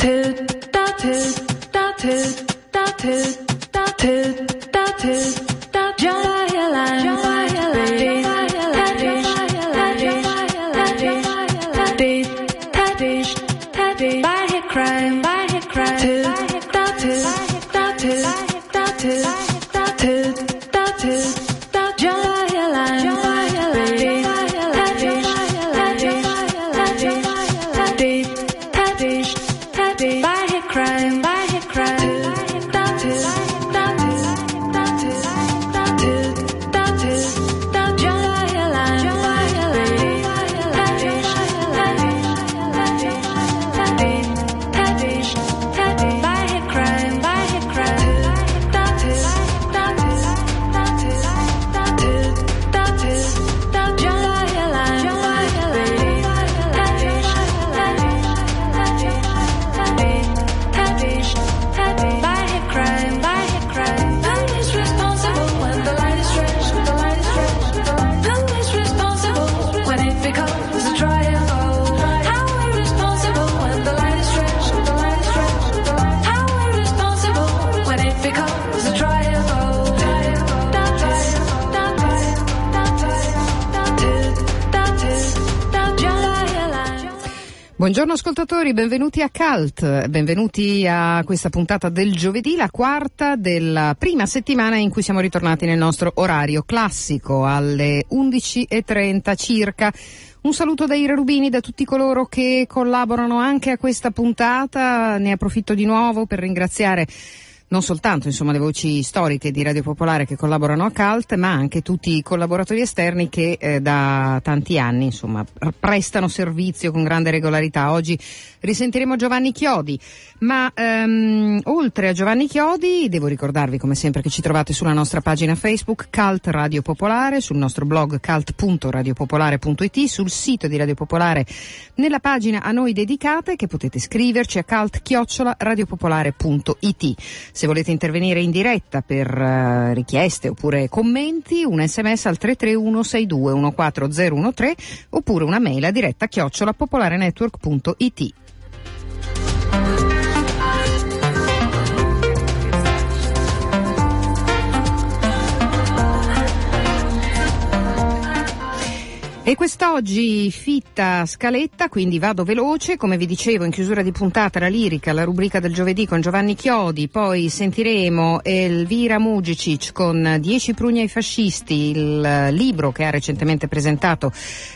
tilt, da tilt, da tilt, da tilt, da tilt, da tilt. Buongiorno ascoltatori, benvenuti a Cult, benvenuti a questa puntata del giovedì, la quarta della prima settimana in cui siamo ritornati nel nostro orario classico alle 11.30 circa. Un saluto da Ira Rubini, da tutti coloro che collaborano anche a questa puntata, ne approfitto di nuovo per ringraziare non soltanto insomma, le voci storiche di Radio Popolare che collaborano a CALT, ma anche tutti i collaboratori esterni che eh, da tanti anni insomma, prestano servizio con grande regolarità. Oggi risentiremo Giovanni Chiodi, ma ehm, oltre a Giovanni Chiodi devo ricordarvi come sempre che ci trovate sulla nostra pagina Facebook CALT Radio Popolare, sul nostro blog calt.radiopopolare.it, sul sito di Radio Popolare nella pagina a noi dedicata che potete scriverci a calt-radiopopolare.it. Se volete intervenire in diretta per uh, richieste oppure commenti, un sms al 331 62 14013 oppure una mail a diretta chiocciola popolarenetwork.it. E quest'oggi fitta scaletta, quindi vado veloce, come vi dicevo in chiusura di puntata la lirica, la rubrica del giovedì con Giovanni Chiodi, poi sentiremo Elvira Mugicic con Dieci prugni ai fascisti, il libro che ha recentemente presentato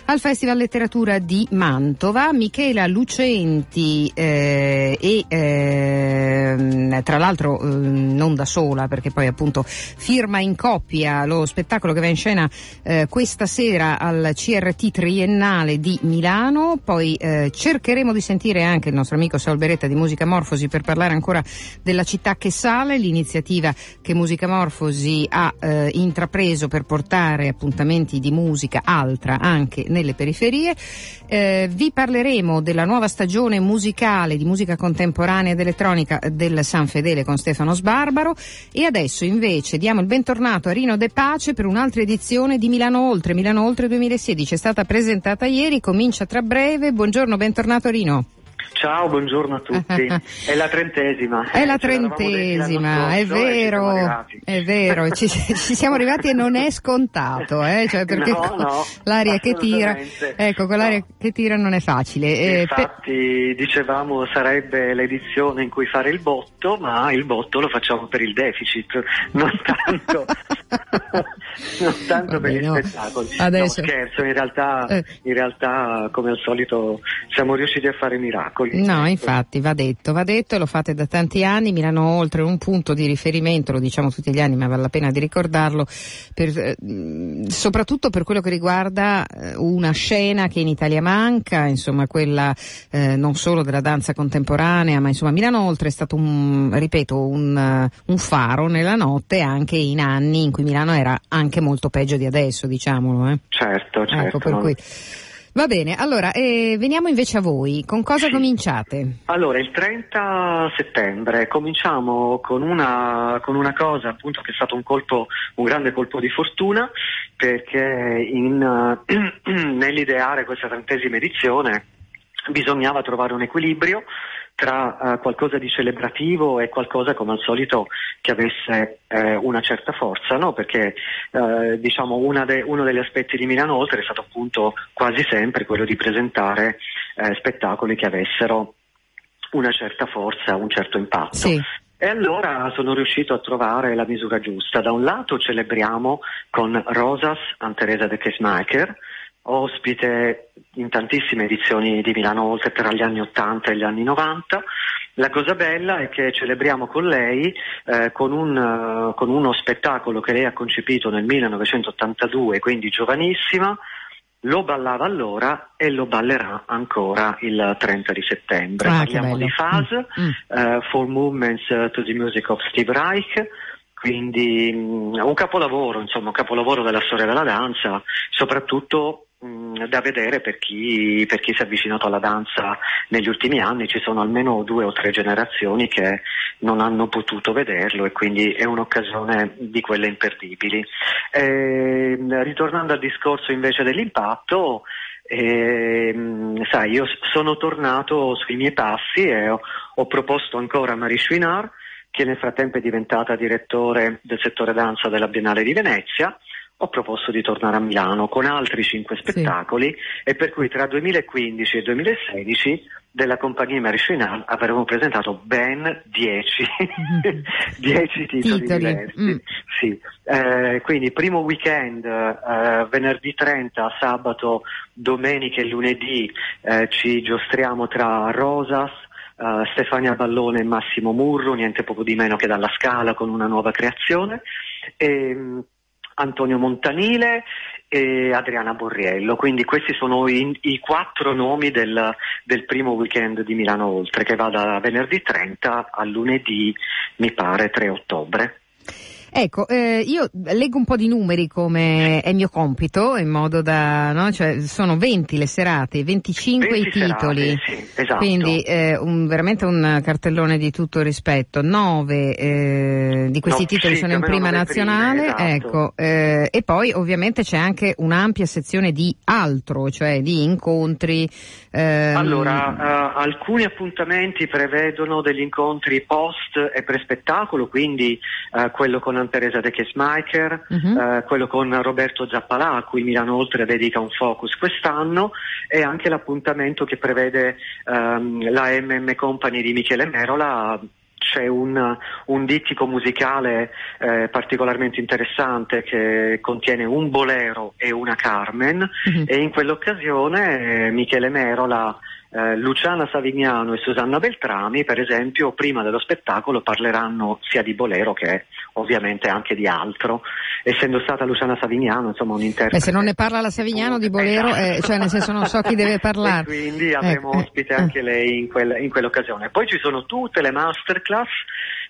al Festival Letteratura di Mantova, Michela Lucenti eh, e eh, tra l'altro eh, non da sola perché poi appunto firma in coppia lo spettacolo che va in scena eh, questa sera al CR CRT triennale di Milano, poi eh, cercheremo di sentire anche il nostro amico Saul Beretta di Musica Morfosi per parlare ancora della città che sale, l'iniziativa che Musica Morfosi ha eh, intrapreso per portare appuntamenti di musica altra anche nelle periferie. Eh, vi parleremo della nuova stagione musicale di musica contemporanea ed elettronica del San Fedele con Stefano Sbarbaro. E adesso invece diamo il bentornato a Rino De Pace per un'altra edizione di Milano Oltre, Milano Oltre 2016 è stata presentata ieri, comincia tra breve. Buongiorno, bentornato Rino. Ciao, buongiorno a tutti. È la trentesima. È la trentesima, è vero, è vero, ci, ci, siamo arrivati e non è scontato, eh? cioè perché no, no, l'aria che tira, ecco, con l'aria no. che tira non è facile. Eh, Infatti pe... dicevamo sarebbe l'edizione in cui fare il botto, ma il botto lo facciamo per il deficit, non tanto, non tanto Vabbè, per gli spettacoli. Adesso... No, scherzo, in realtà, eh. in realtà come al solito siamo riusciti a fare miracoli piccoli. No, infatti va detto, va detto e lo fate da tanti anni, Milano oltre un punto di riferimento, lo diciamo tutti gli anni ma vale la pena di ricordarlo, per, eh, soprattutto per quello che riguarda eh, una scena che in Italia manca, insomma quella eh, non solo della danza contemporanea, ma insomma Milano oltre è stato un, ripeto, un, un faro nella notte anche in anni in cui Milano era anche molto peggio di adesso, diciamolo. Eh. Certo, certo. Ecco, per cui Va bene, allora eh, veniamo invece a voi. Con cosa sì. cominciate? Allora, il 30 settembre cominciamo con una, con una, cosa appunto che è stato un colpo, un grande colpo di fortuna, perché in, uh, nell'ideare questa trentesima edizione bisognava trovare un equilibrio tra uh, qualcosa di celebrativo e qualcosa come al solito che avesse eh, una certa forza, no? perché eh, diciamo de, uno degli aspetti di Milano Oltre è stato appunto quasi sempre quello di presentare eh, spettacoli che avessero una certa forza, un certo impatto. Sì. E allora sono riuscito a trovare la misura giusta. Da un lato celebriamo con Rosas Anteresa de Kesmacher, ospite in tantissime edizioni di Milano Oltre tra gli anni 80 e gli anni 90. La cosa bella è che celebriamo con lei eh, con, un, uh, con uno spettacolo che lei ha concepito nel 1982, quindi giovanissima, lo ballava allora e lo ballerà ancora il 30 di settembre. Ah, Parliamo di Faz, mm. uh, Four Movements to the Music of Steve Reich, quindi um, un capolavoro, insomma, un capolavoro della storia della danza, soprattutto Mm, da vedere per chi, per chi, si è avvicinato alla danza negli ultimi anni, ci sono almeno due o tre generazioni che non hanno potuto vederlo e quindi è un'occasione di quelle imperdibili. E, ritornando al discorso invece dell'impatto, eh, sai, io sono tornato sui miei passi e ho, ho proposto ancora Marie Chouinard, che nel frattempo è diventata direttore del settore danza della Biennale di Venezia, ho proposto di tornare a Milano con altri cinque spettacoli sì. e per cui tra 2015 e 2016 della compagnia Mariscinal avremo presentato ben 10 titoli, titoli, diversi. Mm. Sì. Eh, quindi primo weekend, eh, venerdì 30, sabato, domenica e lunedì eh, ci giostriamo tra Rosas, Uh, Stefania Ballone e Massimo Murro, niente poco di meno che dalla Scala con una nuova creazione. E, mm, Antonio Montanile e Adriana Borriello, quindi questi sono i, i quattro nomi del, del, primo weekend di Milano Oltre che va da venerdì 30 a lunedì mi pare 3 ottobre. Ecco, eh, io leggo un po' di numeri come è mio compito, in modo da, no? cioè, sono 20 le serate, 25 20 i titoli, serate, sì, esatto. quindi eh, un, veramente un cartellone di tutto rispetto. 9 eh, di questi no, titoli sì, sono in prima nazionale, prime, esatto. ecco, eh, e poi ovviamente c'è anche un'ampia sezione di altro, cioè di incontri. Ehm... Allora, uh, alcuni appuntamenti prevedono degli incontri post e pre-spettacolo, quindi uh, quello con Teresa De Kesmacher, uh-huh. eh, quello con Roberto Zappalà, a cui Milano Oltre dedica un focus quest'anno, e anche l'appuntamento che prevede ehm, la MM Company di Michele Merola c'è un, un, dittico musicale eh, particolarmente interessante che contiene un bolero e una Carmen uh-huh. e in quell'occasione eh, Michele Merola eh, Luciana Savignano e Susanna Beltrami, per esempio, prima dello spettacolo parleranno sia di Bolero che ovviamente anche di altro. Essendo stata Luciana Savignano, insomma, un interprete. Beh, se non ne parla la Savignano di Bolero, eh, cioè nel senso non so chi deve parlare. Quindi avremo eh, ospite eh. anche lei in, quel, in, quell'occasione. Poi ci sono tutte le masterclass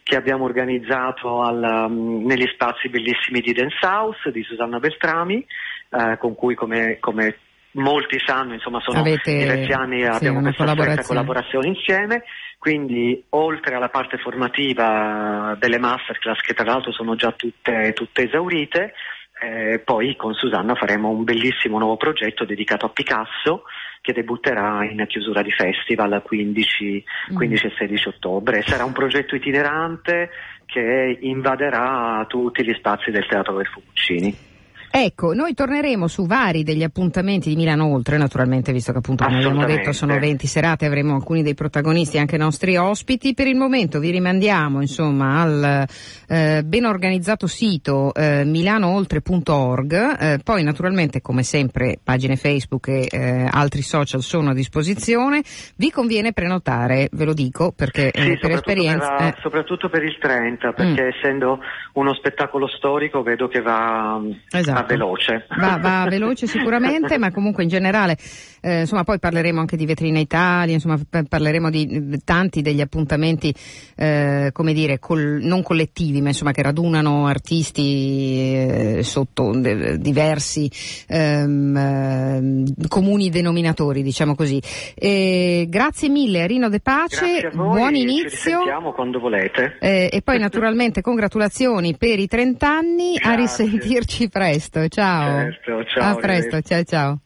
che abbiamo organizzato al, um, negli spazi bellissimi di Dance House di Susanna Beltrami, eh, con cui come, come molti sanno, insomma sono Avete, diversi anni sì, abbiamo questa collaborazione. collaborazione insieme, quindi oltre alla parte formativa delle masterclass che tra l'altro sono già tutte, tutte esaurite, eh, poi con Susanna faremo un bellissimo nuovo progetto dedicato a Picasso che debutterà in chiusura di festival 15, 15 mm. e 16 ottobre. Sarà un progetto itinerante che invaderà tutti gli spazi del Teatro del Fucini. Ecco, noi torneremo su vari degli appuntamenti di Milano Oltre, naturalmente, visto che appunto come abbiamo detto sono 20 serate, avremo alcuni dei protagonisti, anche nostri ospiti. Per il momento vi rimandiamo insomma al eh, ben organizzato sito eh, milanooltre.org, eh, poi naturalmente come sempre pagine Facebook e eh, altri social sono a disposizione. Vi conviene prenotare, ve lo dico, perché sì, eh, per esperienza... Per, soprattutto per il 30, perché mm. essendo uno spettacolo storico vedo che va esatto veloce. Va, va veloce sicuramente, ma comunque in generale eh, insomma, poi parleremo anche di Vetrina Italia, insomma, parleremo di tanti degli appuntamenti, eh, come dire, col, non collettivi, ma insomma, che radunano artisti eh, sotto de, diversi ehm, eh, comuni denominatori, diciamo così. grazie mille Rino De Pace, buon inizio. Ci quando volete. Eh, e poi naturalmente congratulazioni per i 30 anni, grazie. a risentirci presto. Ciao. Certo, ciao. A presto, ciao ciao.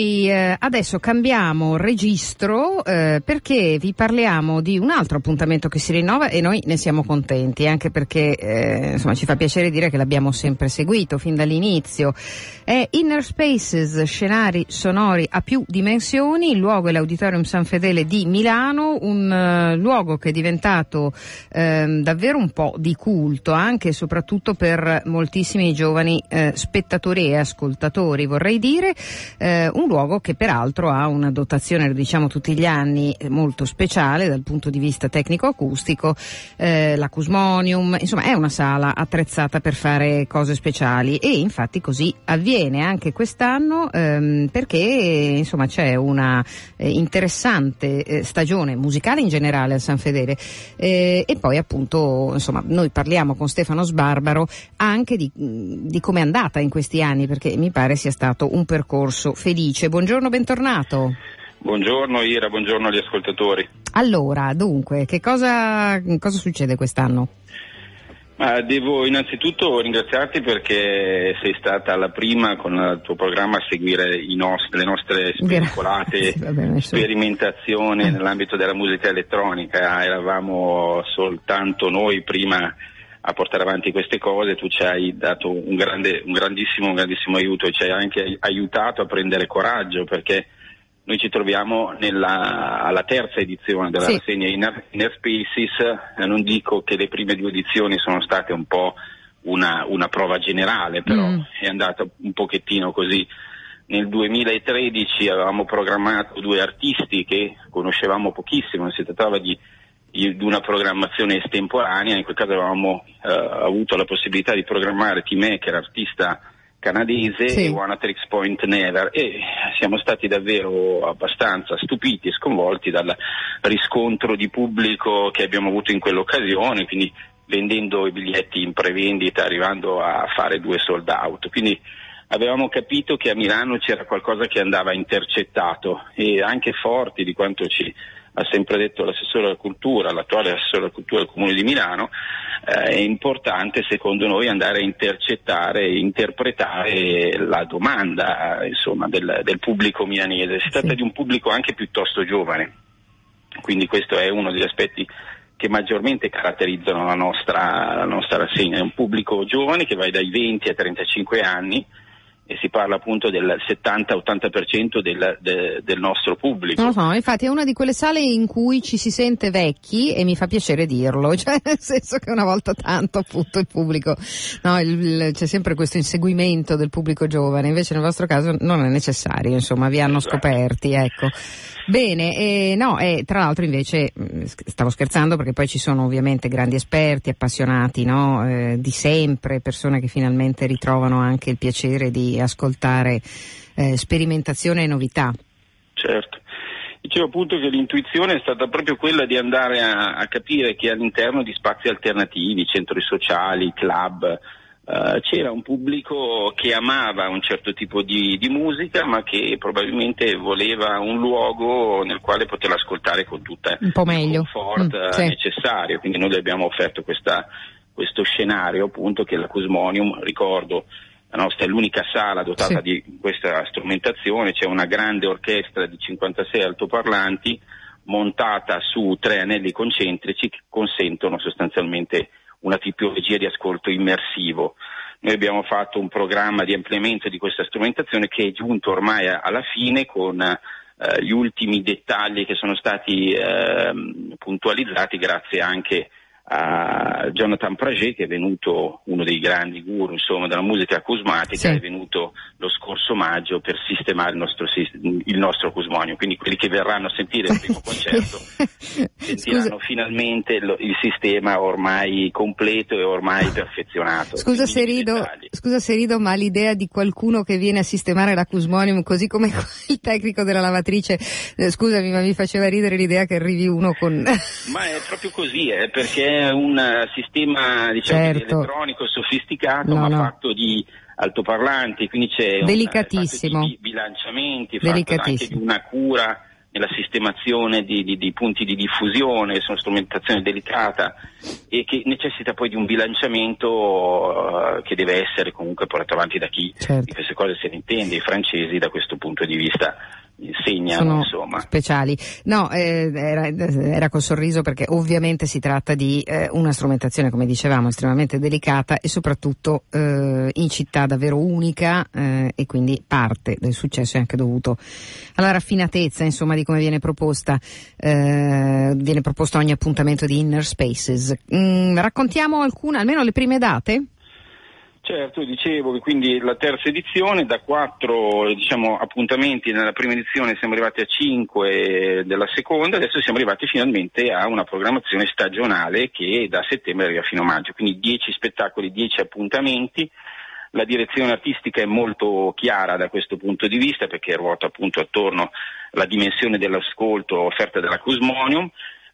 Dunque noi eh, adesso cambiamo registro eh, perché vi parliamo di un altro appuntamento che si rinnova e noi ne siamo contenti, anche perché eh, insomma, ci fa piacere dire che l'abbiamo sempre seguito fin dall'inizio. È Inner Spaces, scenari sonori a più dimensioni, il luogo è l'Auditorium San Fedele di Milano, un uh, luogo che è diventato ehm, davvero un po' di culto, anche e soprattutto per moltissimi giovani eh, spettatori e ascoltatori, vorrei dire, eh, un luogo che peraltro ha una dotazione, lo diciamo tutti gli anni, molto speciale dal punto di vista tecnico-acustico, eh, l'acusmonium, insomma è una sala attrezzata per fare cose speciali e infatti così avviene anche quest'anno ehm, perché insomma c'è una eh, interessante eh, stagione musicale in generale a San Fedele eh, e poi appunto insomma noi parliamo con Stefano Sbarbaro anche di, di come è andata in questi anni perché mi pare sia stato un percorso felice. Buongiorno, bentornato. Buongiorno Ira, buongiorno agli ascoltatori. Allora, dunque, che cosa, cosa succede quest'anno? Ma devo innanzitutto ringraziarti perché sei stata la prima con il tuo programma a seguire nost- le nostre spericolate sperimentazioni nell'ambito della musica elettronica. Eravamo soltanto noi prima a portare avanti queste cose, tu ci hai dato un, grande, un grandissimo, un grandissimo aiuto e ci hai anche aiutato a prendere coraggio perché noi ci troviamo nella, alla terza edizione della sì. rassegna Inner, Inner Spaces, eh, non dico che le prime due edizioni sono state un po' una, una prova generale, però mm. è andata un pochettino così. Nel 2013 avevamo programmato due artisti che conoscevamo pochissimo, si trattava di di una programmazione estemporanea, in quel caso avevamo eh, avuto la possibilità di programmare T-Maker, artista canadese, sì. e One Tricks Point Never e siamo stati davvero abbastanza stupiti e sconvolti dal riscontro di pubblico che abbiamo avuto in quell'occasione, quindi vendendo i biglietti in prevendita, arrivando a fare due sold out. Quindi avevamo capito che a Milano c'era qualcosa che andava intercettato e anche forti di quanto ci ha sempre detto l'assessore alla cultura, l'attuale assessore alla cultura del Comune di Milano, eh, è importante secondo noi andare a intercettare e interpretare la domanda insomma, del, del, pubblico milanese. Si tratta sì. di un pubblico anche piuttosto giovane, quindi questo è uno degli aspetti che maggiormente caratterizzano la nostra, la nostra rassegna. È un pubblico giovane che va dai 20 ai 35 anni, e si parla appunto del 70-80% del, de, del nostro pubblico. No, no, infatti è una di quelle sale in cui ci si sente vecchi e mi fa piacere dirlo, cioè nel senso che una volta tanto appunto il pubblico, no, il, il, c'è sempre questo inseguimento del pubblico giovane, invece nel vostro caso non è necessario, insomma vi hanno esatto. scoperti, ecco. Bene, eh, no, e tra l'altro invece mm, stavo scherzando perché poi ci sono ovviamente grandi esperti, appassionati no? eh, di sempre, persone che finalmente ritrovano anche il piacere di ascoltare eh, sperimentazione e novità. Certo. Dicevo appunto che l'intuizione è stata proprio quella di andare a, a capire che all'interno di spazi alternativi, centri sociali, club, Uh, c'era un pubblico che amava un certo tipo di, di, musica ma che probabilmente voleva un luogo nel quale poterla ascoltare con tutta il comfort mm, sì. necessario. Quindi noi le abbiamo offerto questa, questo scenario appunto che è l'Acusmonium, ricordo la nostra è l'unica sala dotata sì. di questa strumentazione, c'è una grande orchestra di 56 altoparlanti montata su tre anelli concentrici che consentono sostanzialmente una tipologia di ascolto immersivo. Noi abbiamo fatto un programma di ampliamento di questa strumentazione che è giunto ormai alla fine con eh, gli ultimi dettagli che sono stati eh, puntualizzati grazie anche a Jonathan Praget che è venuto uno dei grandi guru insomma, della musica acusmatica, sì. è venuto lo scorso maggio per sistemare il nostro, il nostro acusmonio, quindi quelli che verranno a sentire il primo concerto sentiranno finalmente il, il, sistema ormai completo e ormai perfezionato. Scusa se, rido, scusa se, rido, ma l'idea di qualcuno che viene a sistemare l'acusmonium così come il tecnico della lavatrice, eh, scusami ma mi faceva ridere l'idea che arrivi uno con... ma è proprio così, eh, perché un sistema diciamo, certo. elettronico sofisticato no, ma no. fatto di altoparlanti, quindi c'è Delicatissimo. un di bilanciamenti, fatto anche di una cura nella sistemazione di, di, di, punti di diffusione, sono strumentazione delicata e che necessita poi di un bilanciamento uh, che deve essere comunque portato avanti da chi certo. di queste cose se ne intende, i francesi da questo punto di vista insegnano Sono insomma. speciali. No, eh, era, era, col sorriso perché ovviamente si tratta di eh, una strumentazione, come dicevamo, estremamente delicata e soprattutto eh, in città davvero unica eh, e quindi parte del successo è anche dovuto alla raffinatezza insomma di come viene proposta, eh, viene proposto ogni appuntamento di Inner Spaces. Mm, raccontiamo alcune, almeno le prime date? Certo, dicevo che quindi la terza edizione, da quattro diciamo, appuntamenti nella prima edizione siamo arrivati a cinque della seconda, adesso siamo arrivati finalmente a una programmazione stagionale che da settembre arriva fino a maggio, quindi dieci spettacoli, dieci appuntamenti. La direzione artistica è molto chiara da questo punto di vista perché ruota appunto attorno alla dimensione dell'ascolto offerta dalla Cosmonium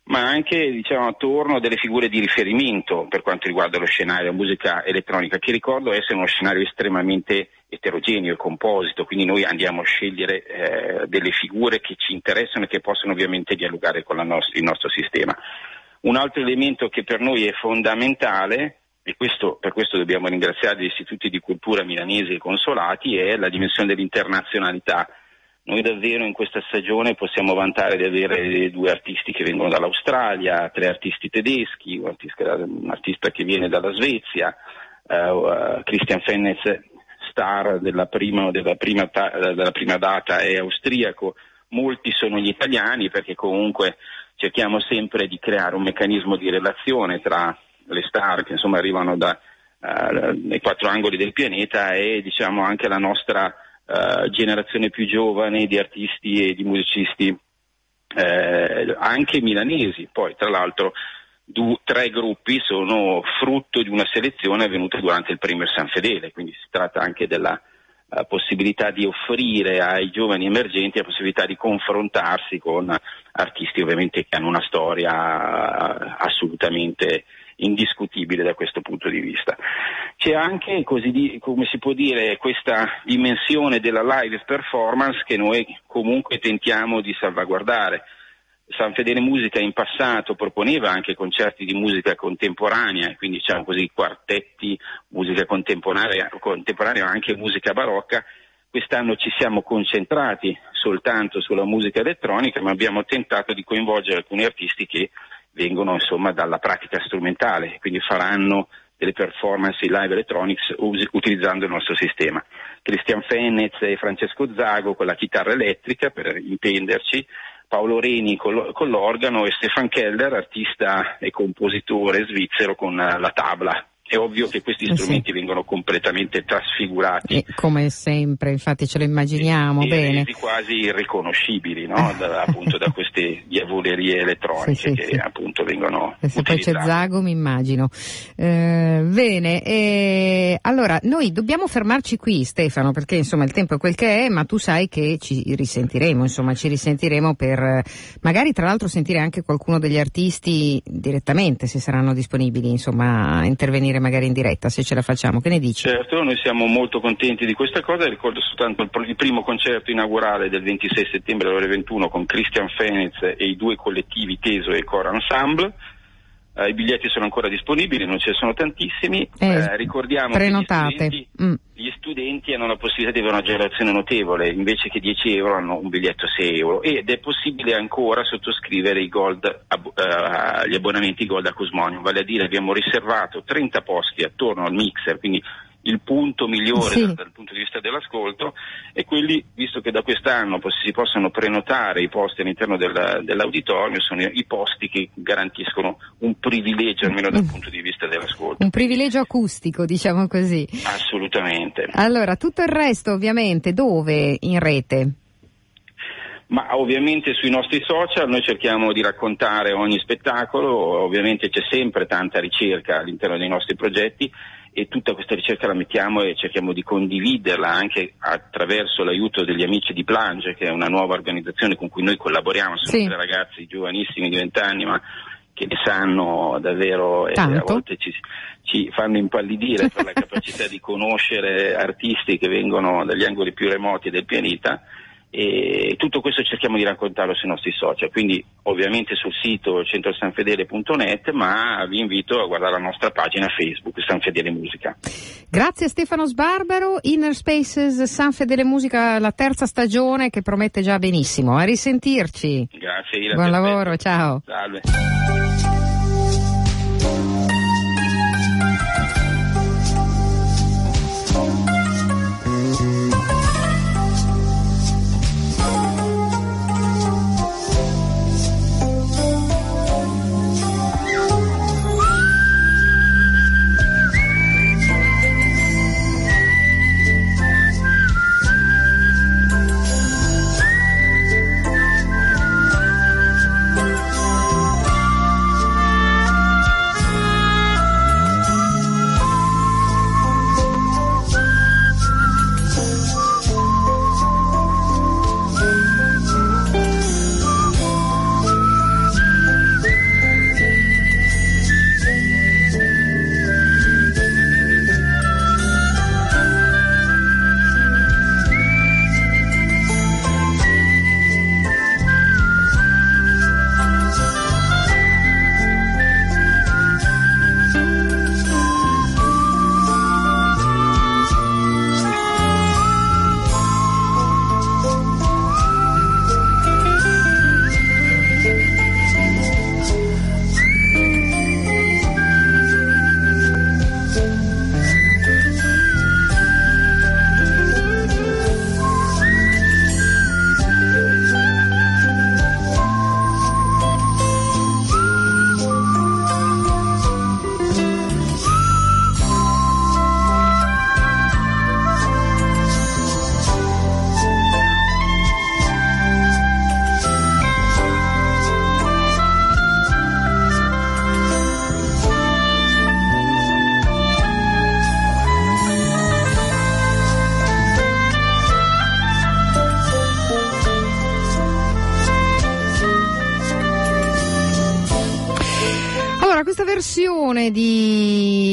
ma anche diciamo, attorno a delle figure di riferimento per quanto riguarda lo scenario musica elettronica, che ricordo essere uno scenario estremamente eterogeneo e composito, quindi noi andiamo a scegliere eh, delle figure che ci interessano e che possono ovviamente dialogare con nostra, il nostro sistema. Un altro elemento che per noi è fondamentale, e questo, per questo dobbiamo ringraziare gli istituti di cultura milanesi e consolati, è la dimensione dell'internazionalità noi davvero in questa stagione possiamo vantare di avere due artisti che vengono dall'Australia, tre artisti tedeschi, un artista, un artista che viene dalla Svezia, uh, Christian Fennez, star della prima, della, prima ta- della prima data, è austriaco, molti sono gli italiani perché comunque cerchiamo sempre di creare un meccanismo di relazione tra le star che insomma arrivano dai uh, quattro angoli del pianeta e diciamo anche la nostra uh, generazione più giovane di artisti e di musicisti eh, anche milanesi. Poi tra l'altro du- tre gruppi sono frutto di una selezione avvenuta durante il premio San Fedele, quindi si tratta anche della uh, possibilità di offrire ai giovani emergenti la possibilità di confrontarsi con artisti ovviamente che hanno una storia uh, assolutamente indiscutibile da questo punto di vista. C'è anche, di, come si può dire, questa dimensione della live performance che noi comunque tentiamo di salvaguardare. San Fedele Musica in passato proponeva anche concerti di musica contemporanea, quindi diciamo così quartetti, musica contemporanea, contemporanea anche musica barocca. Quest'anno ci siamo concentrati soltanto sulla musica elettronica, ma abbiamo tentato di coinvolgere alcuni artisti che vengono insomma dalla pratica strumentale, quindi faranno delle performance in live electronics us- utilizzando il nostro sistema. Christian Fennez e Francesco Zago con la chitarra elettrica, per intenderci, Paolo Reni con, con l'organo e Stefan Keller, artista e compositore svizzero con la tabla è ovvio che questi eh strumenti sì. vengono completamente trasfigurati. E come sempre, infatti ce lo immaginiamo e, bene. E quasi irriconoscibili no? da, appunto da queste diavolerie elettroniche sì, sì, che appunto vengono se poi c'è Zago mi immagino. Eh, bene, eh, allora noi dobbiamo fermarci qui Stefano perché insomma il tempo è quel che è ma tu sai che ci risentiremo, insomma ci risentiremo per magari tra l'altro sentire anche qualcuno degli artisti direttamente se saranno disponibili insomma a intervenire venire magari in diretta se ce la facciamo, che ne dici? Certo, noi siamo molto contenti di questa cosa, ricordo soltanto il, il primo concerto inaugurale del 26 settembre alle ore 21 con Christian Fenez e i due collettivi Teso e Core Ensemble. Uh, I biglietti sono ancora disponibili, non ce ne sono tantissimi. Eh, uh, ricordiamo prenotate. che gli studenti, mm. gli studenti, hanno la possibilità di avere una generazione notevole, invece che 10 euro hanno un biglietto 6 euro ed è possibile ancora sottoscrivere i gold, uh, gli abbonamenti gold a Cosmonium, vale a dire abbiamo riservato 30 posti attorno al mixer, quindi il punto migliore sì. dal, dal, punto di vista dell'ascolto e quelli, visto che da quest'anno si possono prenotare i posti all'interno del, dell'auditorio, sono i posti che garantiscono un privilegio almeno dal mm. punto di vista dell'ascolto. Un privilegio acustico, diciamo così. Assolutamente. Allora, tutto il resto ovviamente dove in rete? Ma ovviamente sui nostri social noi cerchiamo di raccontare ogni spettacolo, ovviamente c'è sempre tanta ricerca all'interno dei nostri progetti e tutta questa ricerca la mettiamo e cerchiamo di condividerla anche attraverso l'aiuto degli amici di Plange, che è una nuova organizzazione con cui noi collaboriamo, sono sì. ragazzi giovanissimi di vent'anni ma che ne sanno davvero Tanto. e a volte ci, ci fanno impallidire per la capacità di conoscere artisti che vengono dagli angoli più remoti del pianeta e tutto questo cerchiamo di raccontarlo sui nostri social, quindi ovviamente sul sito centrosanfedele.net, ma vi invito a guardare la nostra pagina Facebook San Fedele Musica. Grazie Stefano Sbarbaro, Inner Spaces San Fedele Musica, la terza stagione che promette già benissimo. A risentirci. Grazie. Buon lavoro, ciao. Salve. Versione di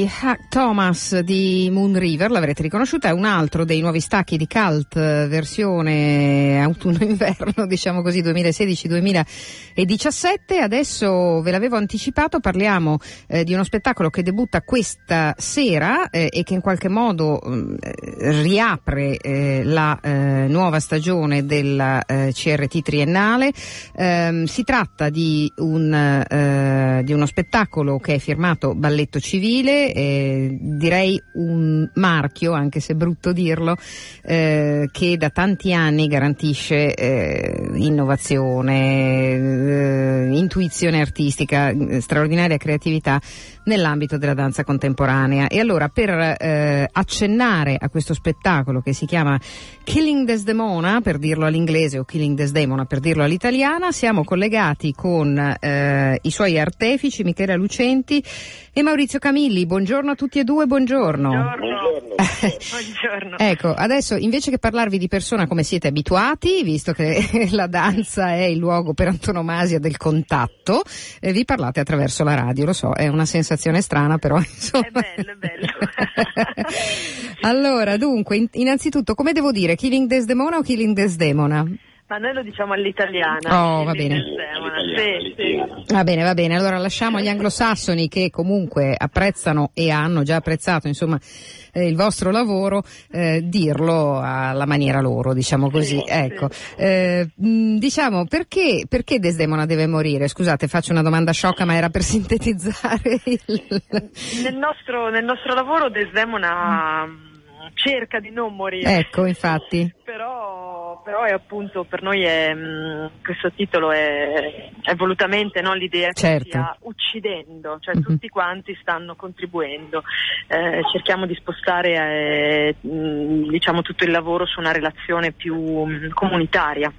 Thomas di Moon River, l'avrete riconosciuta, è un altro dei nuovi stacchi di Cult, versione autunno-inverno, diciamo così, 2016-2017. Adesso ve l'avevo anticipato, parliamo eh, di uno spettacolo che debutta questa sera eh, e che in qualche modo eh, riapre eh, la eh, nuova stagione della eh, CRT triennale. Ehm, si tratta di, un, di uno spettacolo che è firmato Balletto Civile, eh, direi un marchio, anche se brutto dirlo, eh, che da tanti anni garantisce eh, innovazione, eh, intuizione artistica, straordinaria creatività nell'ambito della danza contemporanea. E allora per eh, accennare a questo spettacolo che si chiama Killing Desdemona, per dirlo all'inglese, o Killing Desdemona per dirlo all'italiana, siamo collegati con eh, i suoi artefici, Michela Lucenti e Maurizio Camilli. Buongiorno a tutti e due, buongiorno. Buongiorno. buongiorno. ecco, adesso invece che parlarvi di persona come siete abituati, visto che la danza è il luogo per antonomasia del contatto, eh, vi parlate attraverso la radio, lo so, è una sensazione strana, però insomma. È bello, è bello. allora, dunque, innanzitutto, come devo dire, Killing Desdemona o Killing Desdemona? Ma noi lo diciamo all'italiana. Oh, va bene. Sì, sì. Va bene, va bene. Allora lasciamo agli anglosassoni che comunque apprezzano e hanno già apprezzato, insomma, eh, il vostro lavoro, eh, dirlo alla maniera loro, diciamo così. Sì, ecco. Eh, diciamo, perché, perché Desdemona deve morire? Scusate, faccio una domanda sciocca, ma era per sintetizzare il... nel, nostro, nel nostro lavoro Desdemona cerca di non morire. Ecco, infatti. Però però, è appunto per noi è, mh, mm, questo titolo è, è volutamente no, l'idea certo. che stia uccidendo, cioè mm-hmm. tutti quanti stanno contribuendo. Eh, cerchiamo di spostare eh, mh, mm, diciamo, tutto il lavoro su una relazione più mh, mm, comunitaria.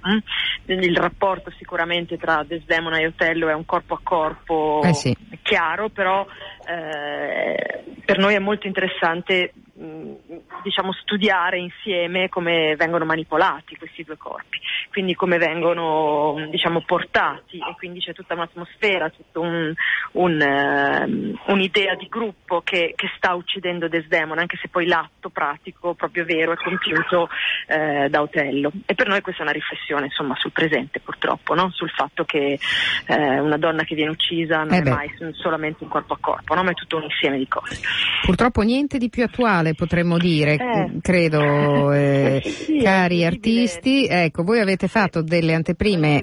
Il rapporto sicuramente tra Desdemona e Otello è un corpo a corpo eh sì. chiaro, però eh, per noi è molto interessante diciamo, studiare insieme come vengono manipolati questi due corpi quindi come vengono diciamo, portati e quindi c'è tutta un'atmosfera, tutta un, un, uh, un'idea di gruppo che, che, sta uccidendo Desdemona, anche se poi l'atto pratico proprio vero è compiuto uh, da Otello. E per noi questa è una riflessione insomma, sul presente purtroppo, no? sul fatto che uh, una donna che viene uccisa non eh è mai solamente un corpo a corpo, no? ma è tutto un insieme di cose. Purtroppo niente di più attuale potremmo dire, eh. credo, eh, sì, cari artisti. Ecco, voi avete fatto delle anteprime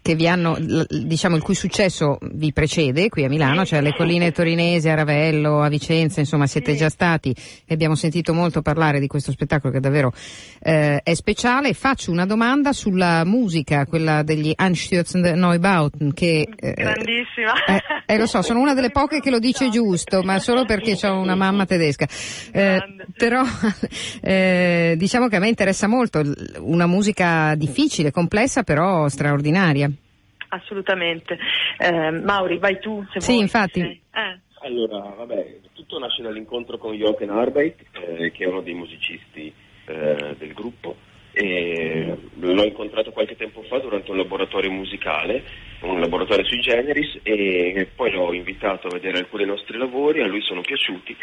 che vi hanno, diciamo, il cui successo vi precede qui a Milano, cioè alle colline torinesi, a Ravello, a Vicenza, insomma siete già stati e abbiamo sentito molto parlare di questo spettacolo che davvero eh, è speciale. Faccio una domanda sulla musica, quella degli Anstürzen Neubauten, che... Eh, Grandissima. Eh, eh, lo so, sono una delle poche che lo dice giusto, ma solo perché ho una mamma tedesca. Eh, però eh, diciamo che a me interessa molto una musica difficile, complessa, però straordinaria. Assolutamente. Eh, Mauri, vai tu se sì, vuoi. infatti. Eh. Allora, vabbè, tutto nasce dall'incontro con Jochen Arbeit, eh, che è uno dei musicisti eh, del gruppo. E l'ho incontrato qualche tempo fa durante un laboratorio musicale, un laboratorio sui generis, e poi l'ho invitato a vedere alcuni dei nostri lavori, a lui sono piaciuti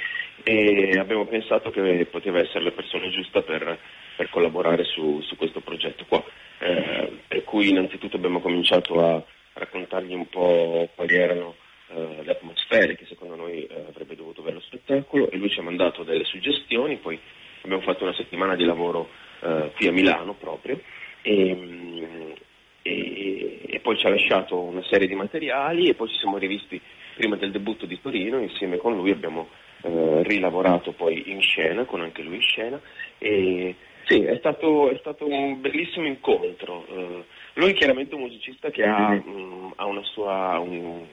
e abbiamo pensato che poteva essere la persona giusta per, per collaborare su, su questo progetto qua eh, per cui innanzitutto abbiamo cominciato a raccontargli un po' quali erano eh, le atmosfere che secondo noi eh, avrebbe dovuto avere lo spettacolo e lui ci ha mandato delle suggestioni, poi abbiamo fatto una settimana di lavoro eh, qui a Milano proprio e, e, e, poi ci ha lasciato una serie di materiali e poi ci siamo rivisti prima del debutto di Torino, insieme con lui abbiamo eh, rilavorato poi in scena, con anche lui in scena e sì, è stato, è stato un bellissimo incontro. Uh, lui è chiaramente un musicista che ha, um, ha una sua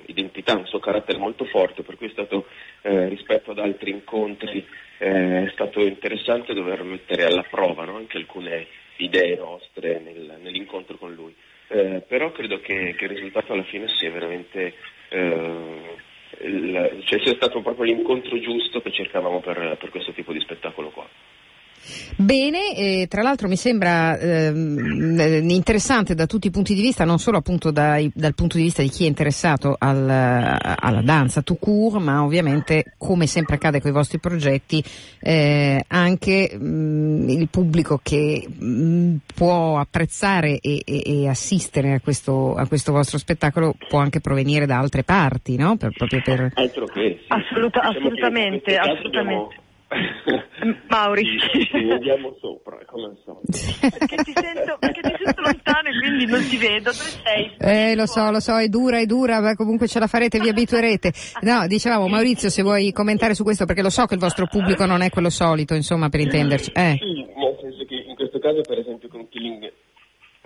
identità, un suo carattere molto forte, per cui è stato, eh, rispetto ad altri incontri, eh, è stato interessante dover mettere alla prova no? anche alcune idee nostre nel, nell'incontro con lui. Eh, però credo che, che, il risultato alla fine sia veramente eh, il, cioè sia stato proprio l'incontro giusto che cercavamo per, per questo tipo di spettacolo qua. Bene, eh, tra l'altro mi sembra ehm, eh, interessante da tutti i punti di vista, non solo appunto dai, dal punto di vista di chi è interessato al, alla danza tout court, ma ovviamente come sempre accade con i vostri progetti, eh, anche mh, mm, il pubblico che mh, mm, può apprezzare e, e, e assistere a questo, a questo, vostro spettacolo può anche provenire da altre parti, no? Per, proprio per... Altro che, sì. Assoluta, diciamo assolutamente, assolutamente. Mauri. Ci, ci vediamo sopra, come al solito. perché, ti sento, perché ti sento lontano e quindi non ti vedo. Dove sei? Eh, lo so, lo so, è dura, è dura, ma comunque ce la farete, vi abituerete. No, dicevamo, Maurizio, se vuoi commentare su questo, perché lo so che il vostro pubblico non è quello solito, insomma, per intenderci. Eh. Sì, nel senso che in questo caso, per esempio, con Killing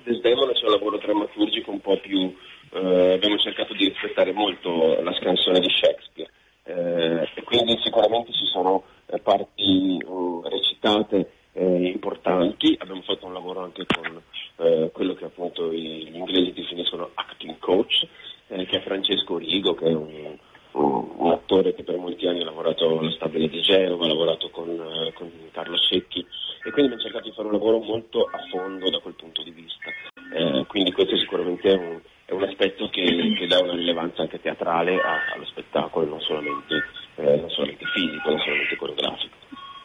Desdemona c'è un lavoro drammaturgico un po' più... Eh, abbiamo cercato di rispettare molto la scansione di Shakespeare. Eh, e quindi sicuramente ci sono parti uh, recitate eh, importanti, abbiamo fatto un lavoro anche con eh, quello che appunto gli inglesi definiscono acting coach, eh, che è Francesco Rigo, che è un, un, attore che per molti anni ha lavorato alla Stabile di Genova, ha lavorato con, eh, con Carlo Secchi e quindi abbiamo cercato di fare un lavoro molto a fondo da quel punto di vista. quindi questo sicuramente è un, è un aspetto che, che, dà una rilevanza anche teatrale a, allo spettacolo, non solamente, eh, non solamente fisico, non solamente coreografico.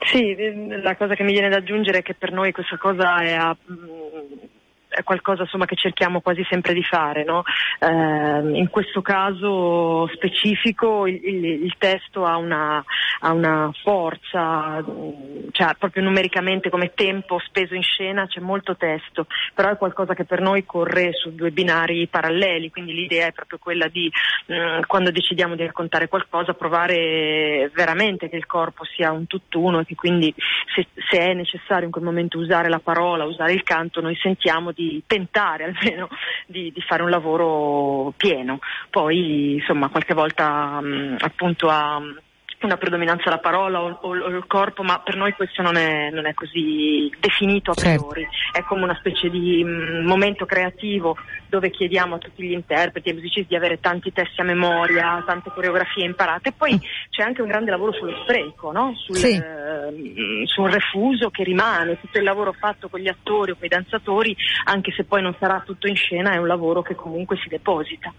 Sì, la cosa che mi viene da aggiungere è che per noi questa cosa è a, è qualcosa insomma, che cerchiamo quasi sempre di fare. No? Eh, in questo caso specifico il, il, il testo ha una, ha una, forza, cioè proprio numericamente come tempo speso in scena c'è molto testo, però è qualcosa che per noi corre su due binari paralleli, quindi l'idea è proprio quella di mh, mm, quando decidiamo di raccontare qualcosa provare veramente che il corpo sia un tutt'uno e che quindi se, se è necessario in quel momento usare la parola, usare il canto, noi sentiamo di di tentare almeno di, di, fare un lavoro pieno. Poi insomma qualche volta mh, appunto a una predominanza alla parola o, o, o, il corpo, ma per noi questo non è, non è così definito a certo. priori. Certo. È come una specie di mh, mm, momento creativo dove chiediamo a tutti gli interpreti e musicisti di avere tanti testi a memoria, tante coreografie imparate. E poi c'è anche un grande lavoro sullo spreco, no? sul, sì. eh, sul refuso che rimane, tutto il lavoro fatto con gli attori o con i danzatori, anche se poi non sarà tutto in scena, è un lavoro che comunque si deposita.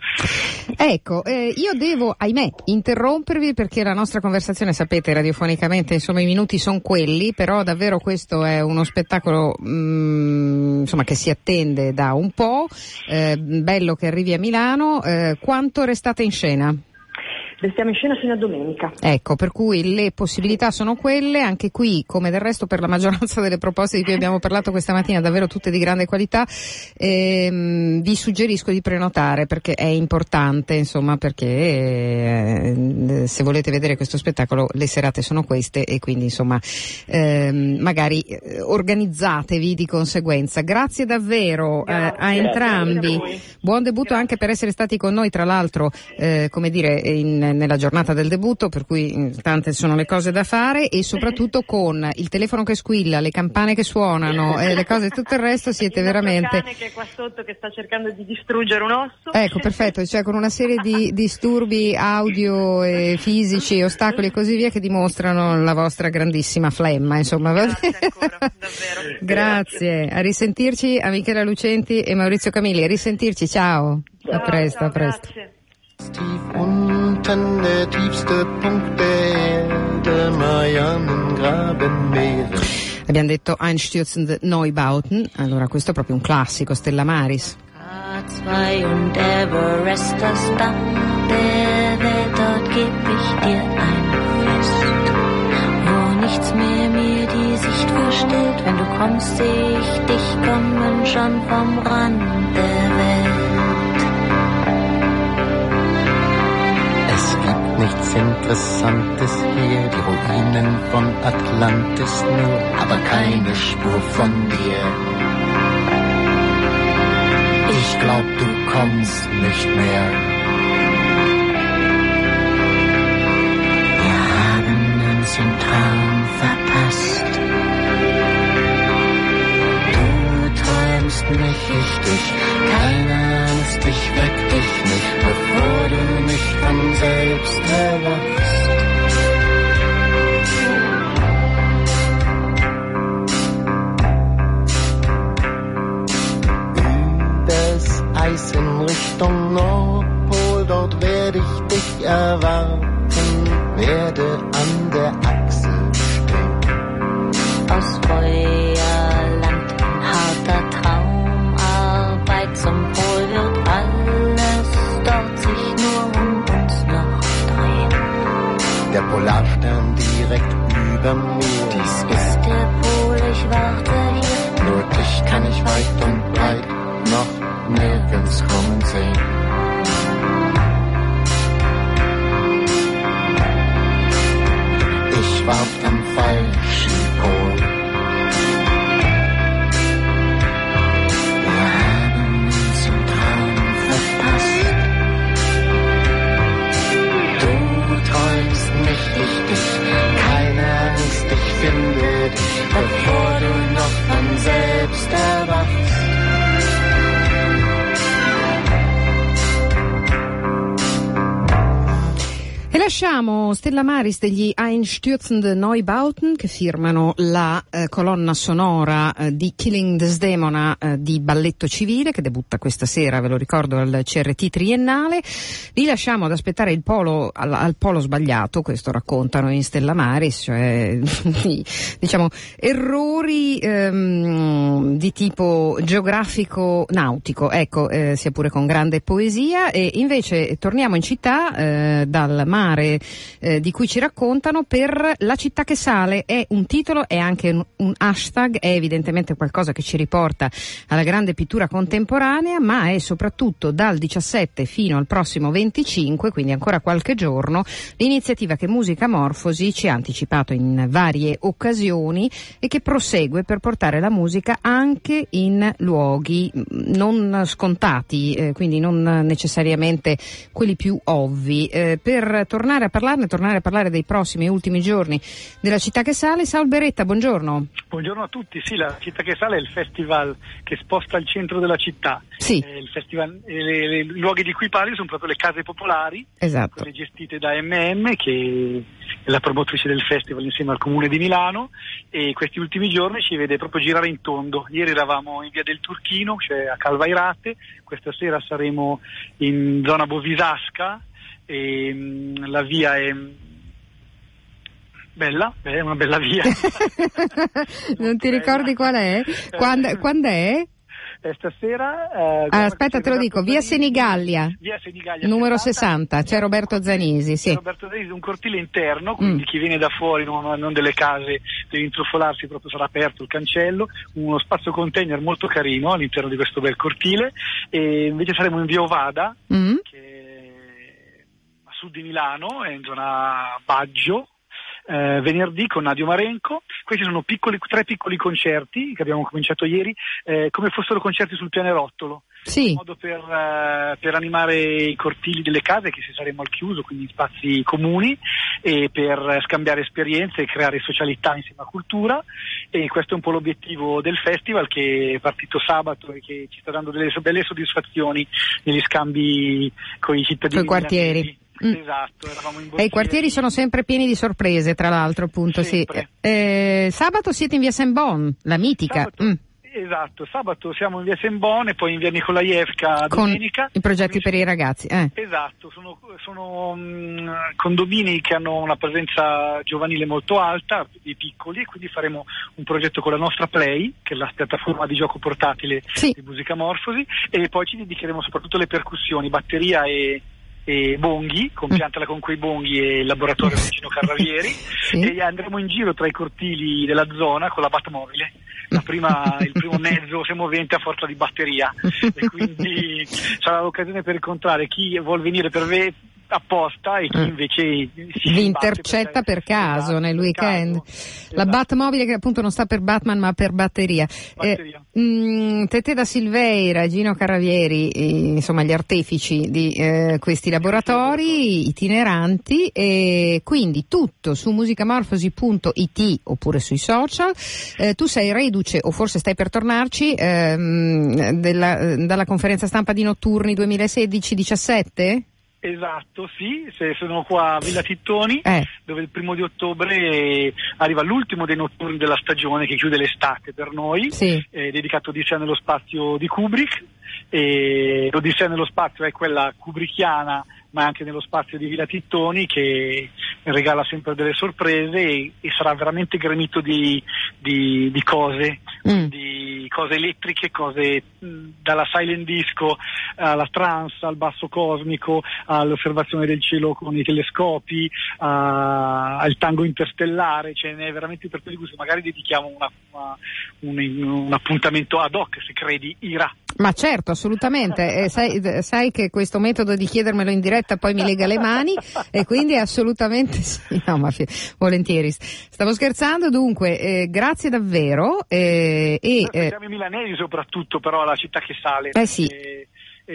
Ecco, eh, io devo, ahimè, interrompervi perché la nostra conversazione, sapete, radiofonicamente, insomma, i minuti sono quelli, però davvero questo è uno spettacolo mh, mm, insomma, che si attende da un po', eh, bello che arrivi a Milano. Eh, quanto restate in scena? Restiamo in scena fino a domenica. Ecco, per cui le possibilità sono quelle, anche qui, come del resto per la maggioranza delle proposte di cui abbiamo parlato questa mattina, davvero tutte di grande qualità, ehm, vi suggerisco di prenotare perché è importante, insomma, perché eh, se volete vedere questo spettacolo le serate sono queste e quindi insomma ehm, magari eh, organizzatevi di conseguenza. Grazie davvero eh, a entrambi. Buon debutto anche per essere stati con noi, tra l'altro, eh, come dire, in nella giornata del debutto, per cui mm, tante sono le cose da fare e soprattutto con il telefono che squilla, le campane che suonano e le cose tutto il resto siete il veramente... Il cane che è qua sotto che sta cercando di distruggere un osso. Ecco, perfetto, cioè con una serie di disturbi audio e fisici, ostacoli e così via che dimostrano la vostra grandissima flemma, insomma. Grazie ancora, davvero. Grazie, a risentirci a Michela Lucenti e Maurizio Camilli, a risentirci, ciao. ciao a presto, ciao, a presto. Grazie. Tief unten der tiefste Punkt der Erde, Marianengrabenmeere. Abbiamo detto Einstürzende Neubauten, allora questo è proprio un classico, Stella Maris. K2 und Everest, das Dach der Welt, dort geb ich dir ein Fest. Wo nichts mehr mir die Sicht verstellt, wenn du kommst, seh ich dich kommen schon vom Rand der nichts Interessantes hier, die Ruinen von Atlantis nur, aber keine Spur von dir. Ich glaub, du kommst nicht mehr. Wir haben uns im Traum verpasst. Träumst mich, ich dich, keine Angst, ich weck dich nicht, bevor du mich von selbst erwachst. Übers Eis in Richtung Nordpol, dort werde ich dich erwarten, werde an der Achse stehen. Aus Feuerland, weit und breit noch nirgends kommen sehen. Ich war am falschen Lasciamo Stella Maris degli Einstürzende Neubauten che firmano la eh, colonna sonora eh, di Killing Desdemona eh, di Balletto Civile che debutta questa sera, ve lo ricordo, al CRT triennale. Li lasciamo ad aspettare il polo, al, al polo sbagliato, questo raccontano in Stella Maris, cioè diciamo errori ehm, di tipo geografico-nautico, ecco, eh, sia pure con grande poesia e invece torniamo in città eh, dal mare eh, di cui ci raccontano per La città che sale. È un titolo, è anche un, un hashtag, è evidentemente qualcosa che ci riporta alla grande pittura contemporanea, ma è soprattutto dal 17 fino al prossimo 25, quindi ancora qualche giorno, l'iniziativa che Musica Morfosi ci ha anticipato in varie occasioni e che prosegue per portare la musica anche in luoghi mm, non scontati, eh, quindi non necessariamente quelli più ovvi. Eh, per tornare tornare a parlarne, tornare a parlare dei prossimi e ultimi giorni della città che sale. Saul Beretta, buongiorno. Buongiorno a tutti, sì, la città che sale è il festival che sposta il centro della città. Sì. Eh, festival, eh, i luoghi di cui parli sono proprio le case popolari, esatto. quelle gestite da MM che è la promotrice del festival insieme al comune di Milano e questi ultimi giorni ci vede proprio girare in tondo. Ieri eravamo in via del Turchino, cioè a Calvairate, questa sera saremo in zona Bovisasca e mh, mm, la via è bella, è una bella via. non ti ricordi qual è? Quando, quando è? Eh, stasera. Eh, ah, aspetta, te lo dico, via Senigallia, via Senigallia numero 60, 60 c'è Roberto Zanisi. Sì. Roberto Zanisi, un cortile interno, quindi mm. chi viene da fuori, non, non, delle case, deve intrufolarsi, proprio sarà aperto il cancello, uno spazio container molto carino all'interno di questo bel cortile. E invece saremo in via Ovada, mm. che sud di Milano, in zona Baggio, eh, venerdì con Nadio Marenco. Questi sono piccoli, tre piccoli concerti che abbiamo cominciato ieri, eh, come fossero concerti sul pianerottolo. Sì. In modo per, uh, per, animare i cortili delle case che si saremo al chiuso, quindi spazi comuni, e per scambiare esperienze e creare socialità insieme a cultura. E questo è un po' l'obiettivo del festival che è partito sabato e che ci sta dando delle belle soddisfazioni negli scambi con i cittadini. Con i quartieri. Mm. Esatto, eravamo in E i quartieri sono sempre pieni di sorprese, tra l'altro, appunto. Sì. Eh, sabato siete in via Saint-Bon, la mitica. Sabato, mm. Esatto, sabato siamo in via Saint-Bon e poi in via Nicolaevka domenica. I progetti per i ragazzi. Eh. Esatto, sono, sono mm, condomini che hanno una presenza giovanile molto alta, di piccoli, e quindi faremo un progetto con la nostra Play, che è la piattaforma di gioco portatile sì. di Musica Morfosi, e poi ci dedicheremo soprattutto alle percussioni, batteria e e Bonghi, compiantala con quei Bonghi e il laboratorio vicino Carravieri sì. e andremo in giro tra i cortili della zona con la Batmobile. Prima, il primo mezzo semovente a forza di batteria e quindi sarà l'occasione per incontrare chi vuol venire per, ve- apposta e chi mm. invece vi intercetta per, caso esatto, nel weekend. Caso. La esatto. Batmobile che appunto non sta per Batman ma per batteria. batteria. Eh, mh, mm, Tete da Silveira, Gino Caravieri, eh, insomma gli artefici di eh, questi laboratori itineranti e quindi tutto su musicamorfosi.it oppure sui social. Eh, tu sei reduce o forse stai per tornarci ehm, della, dalla conferenza stampa di Notturni 2016-17? Esatto, sì, sono qua a Villa Tittoni, eh. dove il primo di ottobre arriva l'ultimo dei notturni della stagione che chiude l'estate per noi, sì. eh, dedicato Odissea nello spazio di Kubrick. E L'Odissea nello spazio è quella kubrickiana ma anche nello spazio di Villa Tittoni che regala sempre delle sorprese e, e sarà veramente gremito di, di, di cose, mm. di cose elettriche, cose mh, dalla silent disco alla trance, al basso cosmico, all'osservazione del cielo con i telescopi, a, al tango interstellare, ce n'è veramente per quelli cui magari dedichiamo una, una, un, un appuntamento ad hoc se credi Ira. Ma certo, assolutamente. Eh, sai, sai, che questo metodo di chiedermelo in diretta poi mi lega le mani e quindi assolutamente sì. No, ma fi- volentieri. Stavo scherzando, dunque, eh, grazie davvero. Eh, e, eh, siamo i milanesi soprattutto, però la città che sale. Eh sì. E,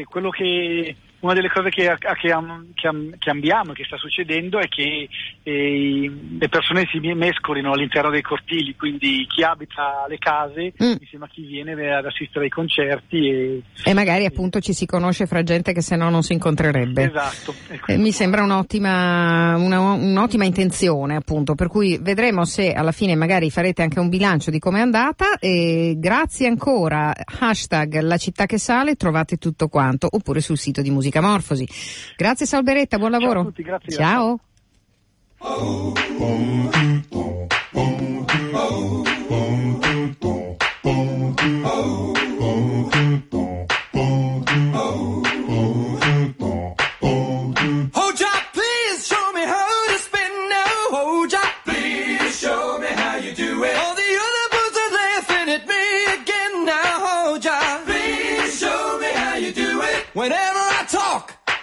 quello che una delle cose che, che, che, abbiamo, che sta succedendo, è che eh, le persone si mescolino all'interno dei cortili, quindi chi abita le case mm. insieme a chi viene ad assistere ai concerti. E, e magari e, appunto ci si conosce fra gente che se no non si incontrerebbe. Esatto. Eh, mi sembra un'ottima, una, un'ottima intenzione appunto, per cui vedremo se alla fine magari farete anche un bilancio di come è andata e grazie ancora, hashtag la città che sale, trovate tutto quanto, oppure sul sito di Musica Musicamorfosi. Grazie Salberetta, buon lavoro. Ciao a tutti, grazie. Ciao.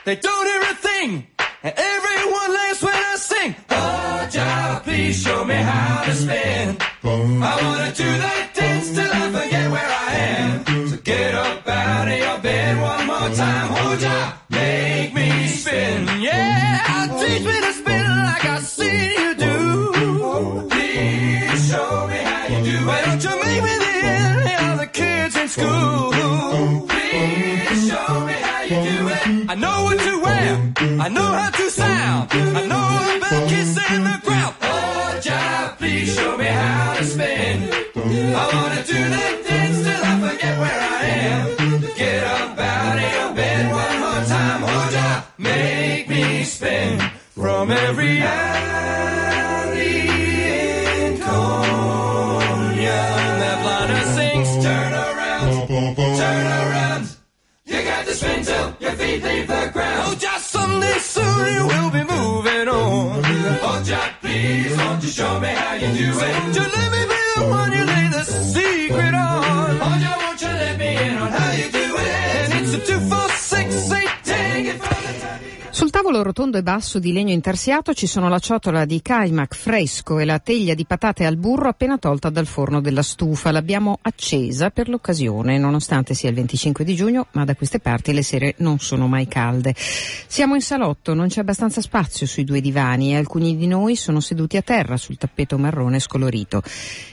They don't hear a thing. And everyone laughs when I sing. Oh, child, please show me how to spin. I wanna do that dance till I forget where I am. So get up out of your bed one more time. Hold ya, make me spin. Yeah, teach me to spin like I seen you do. Please show me how you do. Why don't you make me the envy of the kids in school? I know what to wear. I know how to sound. I know about kissing the ground. Oh, Jah, please show me how to spin. I wanna do that dance till I forget where I am. Get up out of your bed one more time. Oh, Jah, make me spin from every alley Spin till your feet leave the ground. Oh, just someday soon you will be moving on. Oh, Jack, please, won't you show me how you do it? Won't You let me be the one you lay the secret on. Oh, Jack, won't you let me in on how you do it? And it's a two, tavolo rotondo e basso di legno intarsiato ci sono la ciotola di caimac fresco e la teglia di patate al burro appena tolta dal forno della stufa. L'abbiamo accesa per l'occasione, nonostante sia il 25 di giugno, ma da queste parti le sere non sono mai calde. Siamo in salotto, non c'è abbastanza spazio sui due divani e alcuni di noi sono seduti a terra sul tappeto marrone scolorito.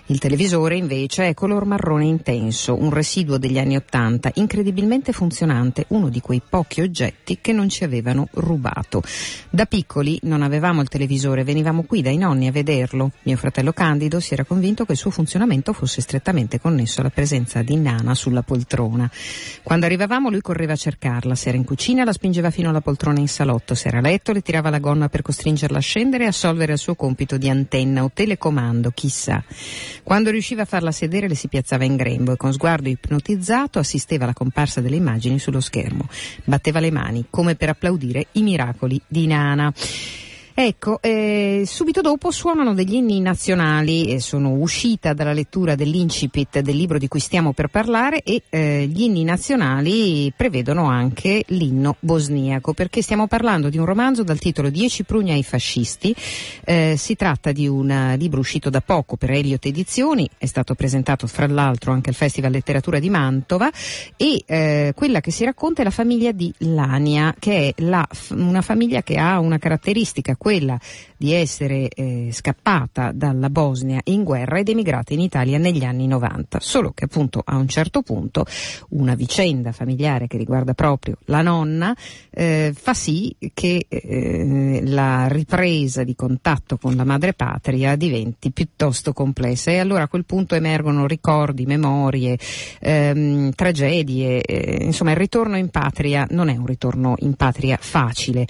Il televisore invece è color marrone intenso, un residuo degli anni Ottanta, incredibilmente funzionante, uno di quei pochi oggetti che non ci avevano rubato. Da piccoli non avevamo il televisore, venivamo qui dai nonni a vederlo. Mio fratello Candido si era convinto che il suo funzionamento fosse strettamente connesso alla presenza di Nana sulla poltrona. Quando arrivavamo lui correva a cercarla, se era in cucina la spingeva fino alla poltrona in salotto, se era a letto le tirava la gonna per costringerla a scendere e assolvere il suo compito di antenna o telecomando, chissà. Quando riusciva a farla sedere le si piazzava in grembo e con sguardo ipnotizzato assisteva alla comparsa delle immagini sullo schermo. Batteva le mani come per applaudire i miracoli di Nana. Ecco, eh, subito dopo suonano degli inni nazionali, eh, sono uscita dalla lettura dell'incipit del libro di cui stiamo per parlare e eh, gli inni nazionali prevedono anche l'inno bosniaco, perché stiamo parlando di un romanzo dal titolo Dieci prugna ai fascisti, eh, si tratta di un libro uscito da poco per Eliot Edizioni, è stato presentato fra l'altro anche al Festival Letteratura di Mantova e eh, quella che si racconta è la famiglia di Lania, che è la, una famiglia che ha una caratteristica, quella di essere eh, scappata dalla Bosnia in guerra ed emigrata in Italia negli anni 90. Solo che appunto a un certo punto una vicenda familiare che riguarda proprio la nonna eh, fa sì che eh, la ripresa di contatto con la madre patria diventi piuttosto complessa e allora a quel punto emergono ricordi, memorie, ehm, tragedie, eh, insomma il ritorno in patria non è un ritorno in patria facile.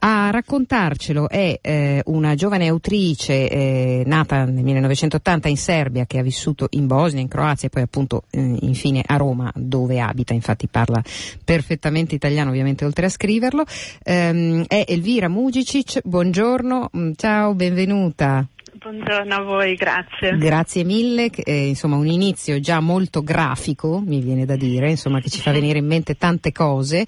A raccontarcelo è eh, una giovane autrice eh, nata nel 1980 in Serbia che ha vissuto in Bosnia, in Croazia e poi appunto eh, infine a Roma dove abita, infatti parla perfettamente italiano ovviamente oltre a scriverlo. Ehm, è Elvira Mugicic, buongiorno, mm, ciao, benvenuta. Buongiorno a voi, grazie. Grazie mille, eh, insomma un inizio già molto grafico, mi viene da dire, insomma che ci fa venire in mente tante cose,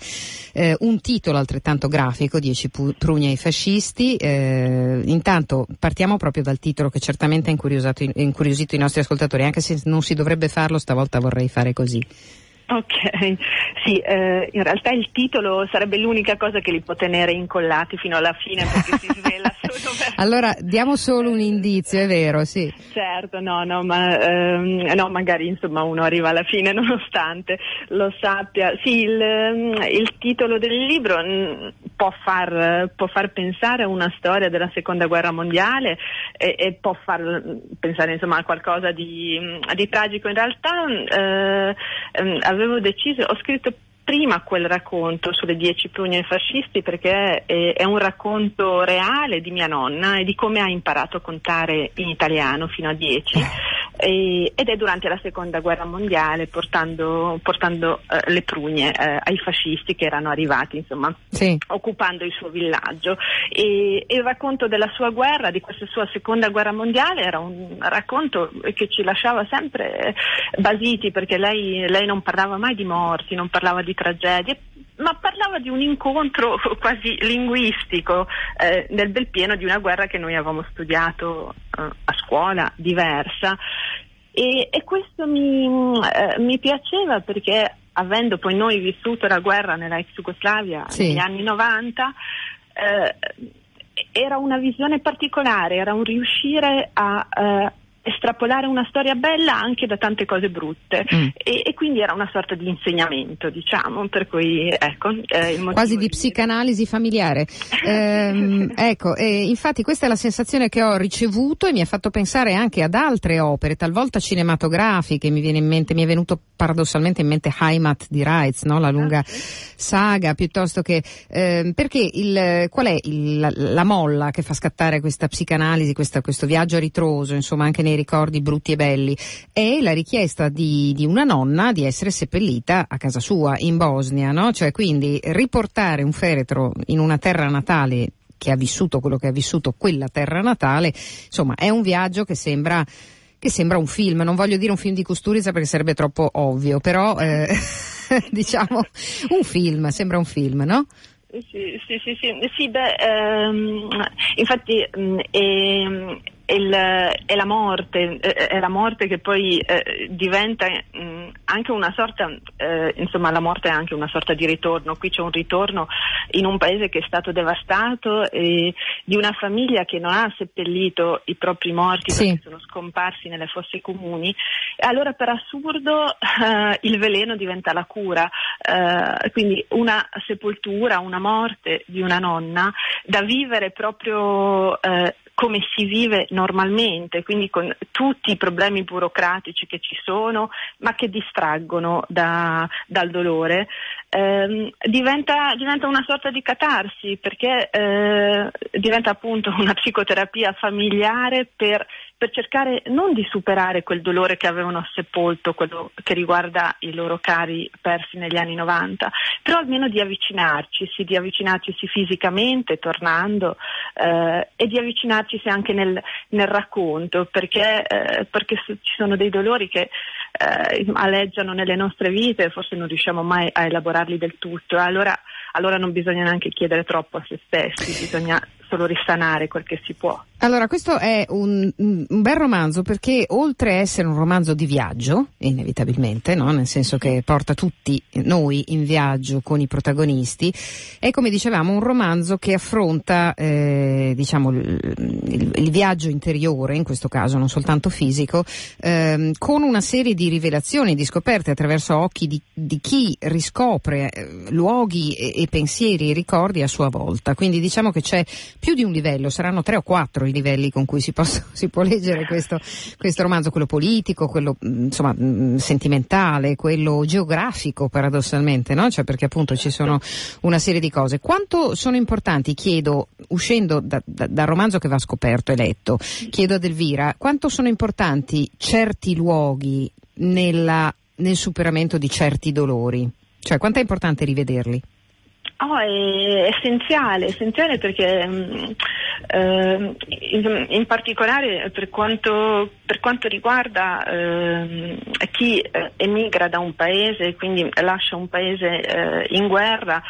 eh, un titolo altrettanto grafico, Dieci prugni ai fascisti, eh, intanto partiamo proprio dal titolo che certamente ha incuriosito i nostri ascoltatori, anche se non si dovrebbe farlo, stavolta vorrei fare così. Ok, sì, eh, in realtà il titolo sarebbe l'unica cosa che li può tenere incollati fino alla fine perché si svela solo per... Allora diamo solo un indizio, è vero, sì. Certo, no, no, ma ehm, no, magari insomma uno arriva alla fine nonostante lo sappia. Sì, il, ehm, il titolo del libro mm, può far, può far, pensare a una storia della seconda guerra mondiale e, e può far pensare insomma a qualcosa di, di tragico. In realtà eh, ehm, avevo deciso, ho scritto prima quel racconto sulle dieci prugne fascisti perché è, è, un racconto reale di mia nonna e di come ha imparato a contare in italiano fino a dieci. E, ed è durante la seconda guerra mondiale portando, portando eh, le prugne eh, ai fascisti che erano arrivati insomma sì. occupando il suo villaggio. E, e, il racconto della sua guerra, di questa sua seconda guerra mondiale era un racconto che ci lasciava sempre basiti perché lei, lei non parlava mai di morti, non parlava di tragedie ma parlava di un incontro quasi linguistico eh, nel bel pieno di una guerra che noi avevamo studiato eh, a scuola, diversa. E, e questo mi, eh, mi, piaceva perché avendo poi noi vissuto la guerra nella ex Jugoslavia sì. negli anni 90, eh, era una visione particolare, era un riuscire a, eh, estrapolare una storia bella anche da tante cose brutte mm. e, e, quindi era una sorta di insegnamento, diciamo, per cui ecco. Eh, Quasi di psicanalisi familiare. eh, ecco, eh, infatti questa è la sensazione che ho ricevuto e mi ha fatto pensare anche ad altre opere, talvolta cinematografiche, mi viene in mente, mi è venuto paradossalmente in mente Heimat di Reitz, no? la lunga ah, saga, piuttosto che ehm, perché il, qual è il, la, la, molla che fa scattare questa psicanalisi, questa, questo viaggio a ritroso, insomma, anche nei nei ricordi brutti e belli, è la richiesta di, di una nonna di essere seppellita a casa sua in Bosnia, no? Cioè quindi riportare un feretro in una terra natale che ha vissuto quello che ha vissuto quella terra natale, insomma, è un viaggio che sembra che sembra un film, non voglio dire un film di Kusturica perché sarebbe troppo ovvio, però eh, diciamo un film, sembra un film, no? Sì, sì, sì, sì, sì beh, ehm, infatti mm, è, la morte, è la morte che poi eh, diventa mh, anche una sorta, eh, insomma la morte è anche una sorta di ritorno, qui c'è un ritorno in un paese che è stato devastato e di una famiglia che non ha seppellito i propri morti sì. perché sono scomparsi nelle fosse comuni, e allora per assurdo eh, il veleno diventa la cura, eh, quindi una sepoltura, una morte di una nonna da vivere proprio eh, come si vive normalmente, quindi con tutti i problemi burocratici che ci sono, ma che distraggono da, dal dolore, ehm, diventa, diventa, una sorta di catarsi perché eh, diventa appunto una psicoterapia familiare per per cercare non di superare quel dolore che avevano sepolto, quello che riguarda i loro cari persi negli anni 90, però almeno di avvicinarci, sì, di avvicinarci fisicamente, tornando, eh, e di avvicinarci anche nel, nel racconto, perché, eh, perché, ci sono dei dolori che eh, aleggiano nelle nostre vite e forse non riusciamo mai a elaborarli del tutto. Allora, allora non bisogna neanche chiedere troppo a se stessi, bisogna solo risanare quel che si può. Allora, questo è un, un, bel romanzo perché oltre a essere un romanzo di viaggio, inevitabilmente, no? nel senso che porta tutti noi in viaggio con i protagonisti, è come dicevamo un romanzo che affronta eh, diciamo, il, il, il, viaggio interiore, in questo caso non soltanto fisico, eh, con una serie di rivelazioni, di scoperte attraverso occhi di, di chi riscopre eh, luoghi e, e pensieri e ricordi a sua volta. Quindi diciamo che c'è più di un livello, saranno tre o quattro i livelli con cui si, posso, si può leggere questo, questo, romanzo, quello politico, quello mm, insomma, mm, sentimentale, quello geografico paradossalmente, no? cioè, perché appunto ci sono una serie di cose. Quanto sono importanti, chiedo, uscendo da, da, dal romanzo che va scoperto e letto, chiedo ad Elvira, quanto sono importanti certi luoghi nella, nel superamento di certi dolori? Cioè, quanto è importante rivederli? Oh, è essenziale, essenziale perché mm, eh, in, in, particolare per quanto, per quanto riguarda eh, chi emigra da un paese e quindi lascia un paese eh, in guerra,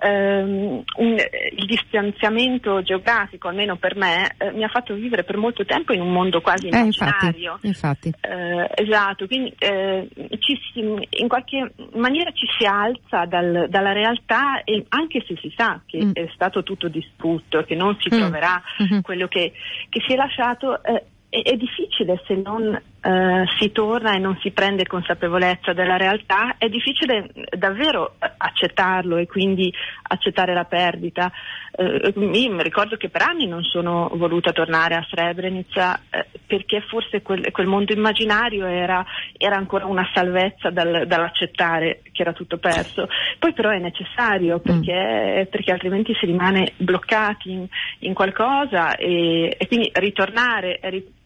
ehm, un, il distanziamento geografico, almeno per me, eh, mi ha fatto vivere per molto tempo in un mondo quasi eh, immaginario. infatti, infatti. Eh, esatto, quindi eh, ci, in qualche maniera ci si alza dal, dalla realtà e anche se si sa che mm. è stato tutto distrutto, che non si mm. troverà mm-hmm. quello che, che, si è lasciato, eh, è, è difficile se non eh, si torna e non si prende consapevolezza della realtà, è difficile davvero accettarlo e quindi accettare la perdita. Eh, io mi ricordo che per anni non sono voluta tornare a Srebrenica eh, perché forse quel, quel mondo immaginario era, era, ancora una salvezza dal, dall'accettare che era tutto perso. Poi però è necessario perché, mm. perché altrimenti si rimane bloccati in, in qualcosa e, e, quindi ritornare. Rit-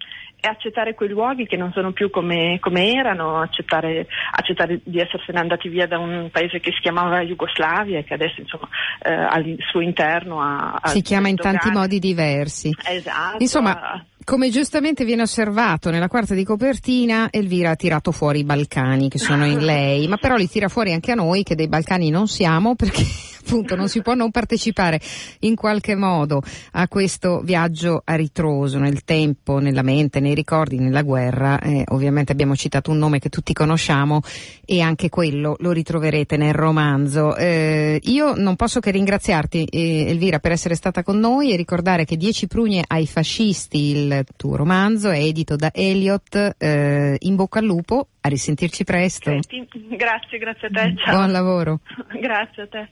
e accettare quei luoghi che non sono più come, come erano, accettare, accettare, di essersene andati via da un paese che si chiamava Jugoslavia e che adesso insomma, eh, al suo interno ha... Si chiama in tanti modi diversi. Esatto. Insomma, come giustamente viene osservato nella quarta di copertina, Elvira ha tirato fuori i Balcani che sono in lei, ma però li tira fuori anche a noi che dei Balcani non siamo perché appunto non si può non partecipare in qualche modo a questo viaggio a ritroso nel tempo, nella mente, nei ricordi, nella guerra. Eh, ovviamente abbiamo citato un nome che tutti conosciamo e anche quello lo ritroverete nel romanzo. Eh, io non posso che ringraziarti eh, Elvira per essere stata con noi e ricordare che Dieci prugne ai fascisti, il tuo romanzo, è edito da Elliot. Eh, in bocca al lupo, a risentirci presto. Senti, grazie, grazie a te. Ciao. Buon lavoro. grazie a te.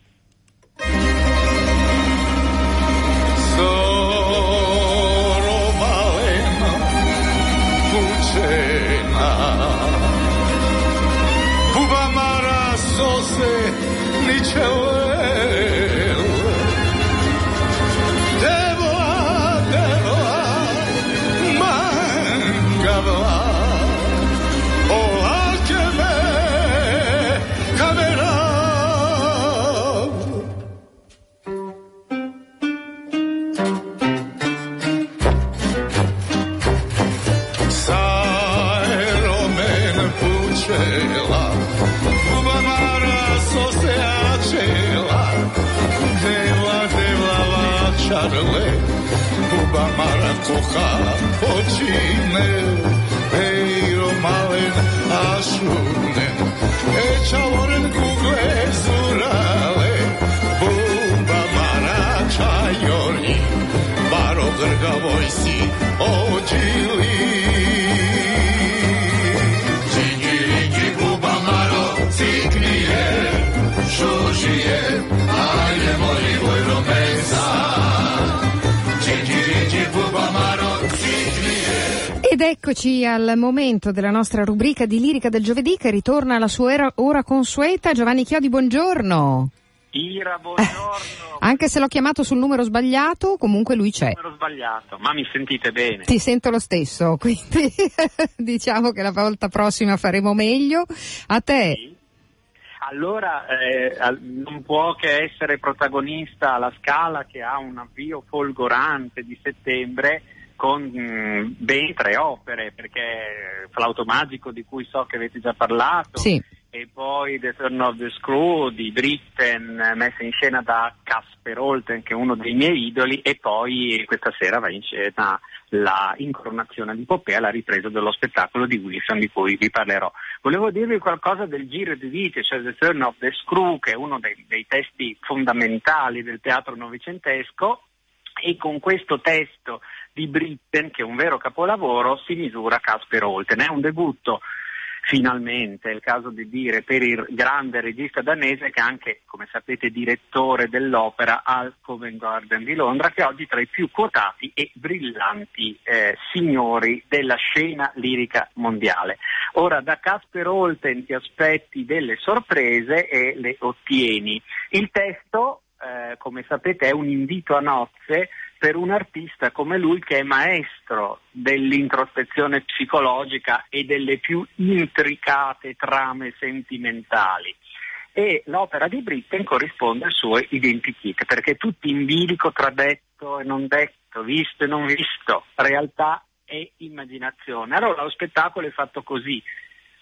Soro mara kocha počíne, hejro malen a šlunen. Echa voren kugle zurale, bumba marača jorni, baro drgavoj si ođili. Eccoci al momento della nostra rubrica di lirica del giovedì che ritorna alla sua era- ora consueta. Giovanni Chiodi, buongiorno. Ira, buongiorno. Anche se l'ho chiamato sul numero sbagliato, comunque lui c'è. Numero sbagliato, ma mi sentite bene? Ti sento lo stesso, quindi diciamo che la volta prossima faremo meglio. A te. Sì. Allora, eh, non può che essere protagonista la Scala che ha un avvio folgorante di settembre con mh, ben tre opere, perché Flauto Magico di cui so che avete già parlato, Sì. e poi The Turn of the Screw di Britten, messa in scena da Casper Holten, che è uno dei miei idoli, e poi questa sera va in scena la incoronazione di Popea, la ripresa dello spettacolo di Wilson di cui vi parlerò. Volevo dirvi qualcosa del Giro di Vite, cioè The Turn of the Screw, che è uno dei, dei testi fondamentali del teatro novecentesco, e con questo testo di Britten, che è un vero capolavoro, si misura Casper Holten. È un debutto finalmente, è il caso di dire, per il grande regista danese che è anche, come sapete, direttore dell'opera al Covent Garden di Londra, che è oggi tra i più quotati e brillanti eh, signori della scena lirica mondiale. Ora, da Casper Holten ti aspetti delle sorprese e le ottieni. Il testo, eh, come sapete, è un invito a nozze per un artista come lui che è maestro dell'introspezione psicologica e delle più intricate trame sentimentali. E l'opera di Britten corrisponde al suo identikit, perché è tutto in bilico tra detto e non detto, visto e non visto, realtà e immaginazione. Allora lo spettacolo è fatto così.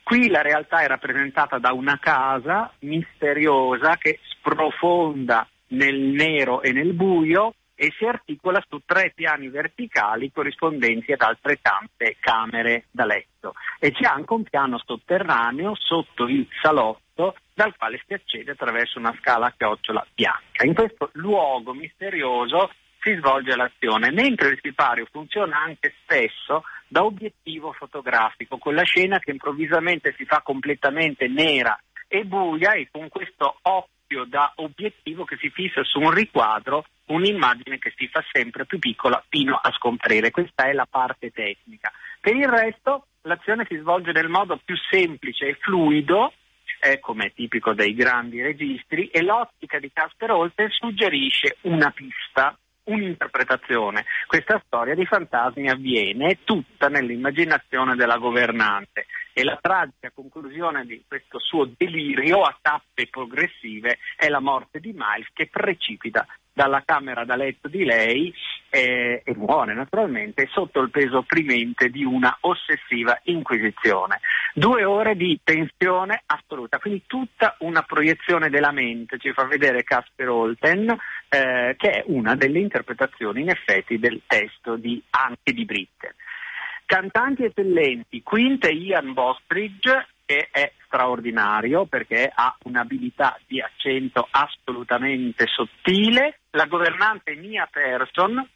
Qui la realtà è rappresentata da una casa misteriosa che sprofonda nel nero e nel buio e si articola su tre piani verticali corrispondenti ad altrettante camere da letto. E c'è anche un piano sotterraneo sotto il salotto dal quale si accede attraverso una scala a chiocciola bianca. In questo luogo misterioso si svolge l'azione, mentre il sipario funziona anche spesso da obiettivo fotografico, con la scena che improvvisamente si fa completamente nera e buia e con questo occhio da obiettivo che si fissa su un riquadro un'immagine che si fa sempre più piccola fino a scomparire. Questa è la parte tecnica. Per il resto l'azione si svolge nel modo più semplice e fluido, eh, come è tipico dei grandi registri, e l'ottica di Casper Holten suggerisce una pista, un'interpretazione. Questa storia di fantasmi avviene tutta nell'immaginazione della governante e la tragica conclusione di questo suo delirio a tappe progressive è la morte di Miles che precipita dalla camera da letto di lei eh, e muore naturalmente sotto il peso opprimente di una ossessiva inquisizione. Due ore di tensione assoluta, quindi tutta una proiezione della mente, ci fa vedere Casper Holten, eh, che è una delle interpretazioni in effetti del testo di, anche di Britten. Cantanti eccellenti, Quint e Ian Bostridge, che è straordinario perché ha un'abilità di accento assolutamente sottile, la governante Mia Persson,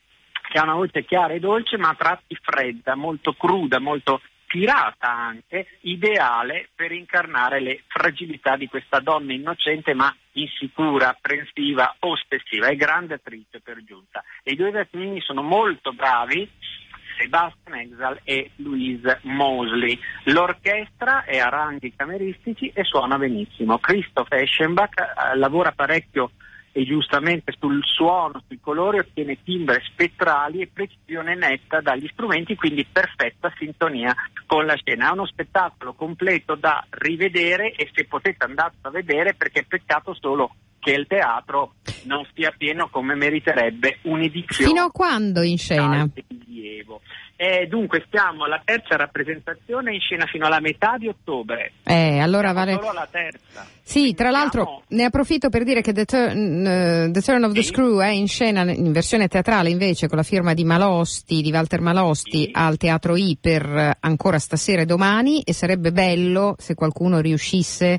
che ha una voce chiara e dolce ma a tratti fredda, molto cruda, molto tirata anche, ideale per incarnare le fragilità di questa donna innocente ma insicura, apprensiva, ossessiva. È grande attrice per giunta. E i due Vertini sono molto bravi Sebastian Exal e Louise Mosley. L'orchestra è a ranghi cameristici e suona benissimo. Christoph Eschenbach eh, lavora parecchio e giustamente sul suono, sui colori, ottiene timbre spettrali e precisione netta dagli strumenti, quindi perfetta sintonia con la scena. È uno spettacolo completo da rivedere e se potete andarlo a vedere perché è peccato solo che il teatro non sia pieno come meriterebbe un'edizione. Fino a quando in scena? Eh, dunque siamo alla terza rappresentazione in scena fino alla metà di ottobre. Eh, allora vale... Solo alla terza. Sì, tra l'altro ne approfitto per dire che The Turn, uh, the Turn of the sì. Screw è in scena in versione teatrale invece con la firma di Malosti, di Walter Malosti sì. al Teatro I per ancora stasera e domani e sarebbe bello se qualcuno riuscisse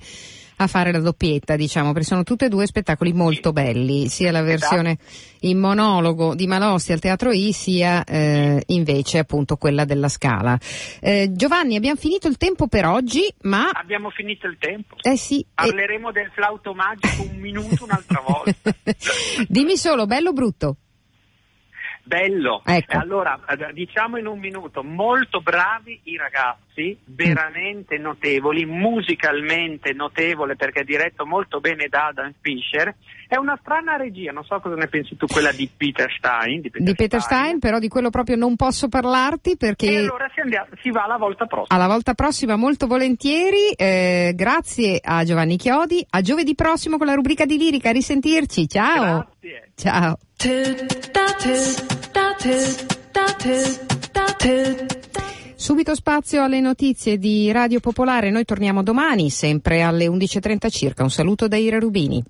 a fare la doppietta, diciamo, perché sono tutti e due spettacoli molto belli, sia la versione in monologo di Malossi al Teatro I, sia eh, invece appunto quella della Scala. Eh, Giovanni, abbiamo finito il tempo per oggi, ma... Abbiamo finito il tempo. Eh sì. Parleremo e... del flauto magico un minuto un'altra volta. Dimmi solo, bello o brutto? Bello. Ecco. Allora, diciamo in un minuto, molto bravi i ragazzi, veramente notevoli, musicalmente notevole perché è diretto molto bene da Adam Fischer. È una strana regia, non so cosa ne pensi tu, quella di Peter Stein. Di Peter, di Peter Stein. Stein. però di quello proprio non posso parlarti perché... E allora si, andiamo, si va alla volta prossima. Alla volta prossima molto volentieri, eh, grazie a Giovanni Chiodi, a giovedì prossimo con la rubrica di Lirica, a risentirci, ciao! Grazie! Ciao! Subito spazio alle notizie di Radio Popolare, noi torniamo domani sempre alle 11.30 circa. Un saluto da Ira Rubini.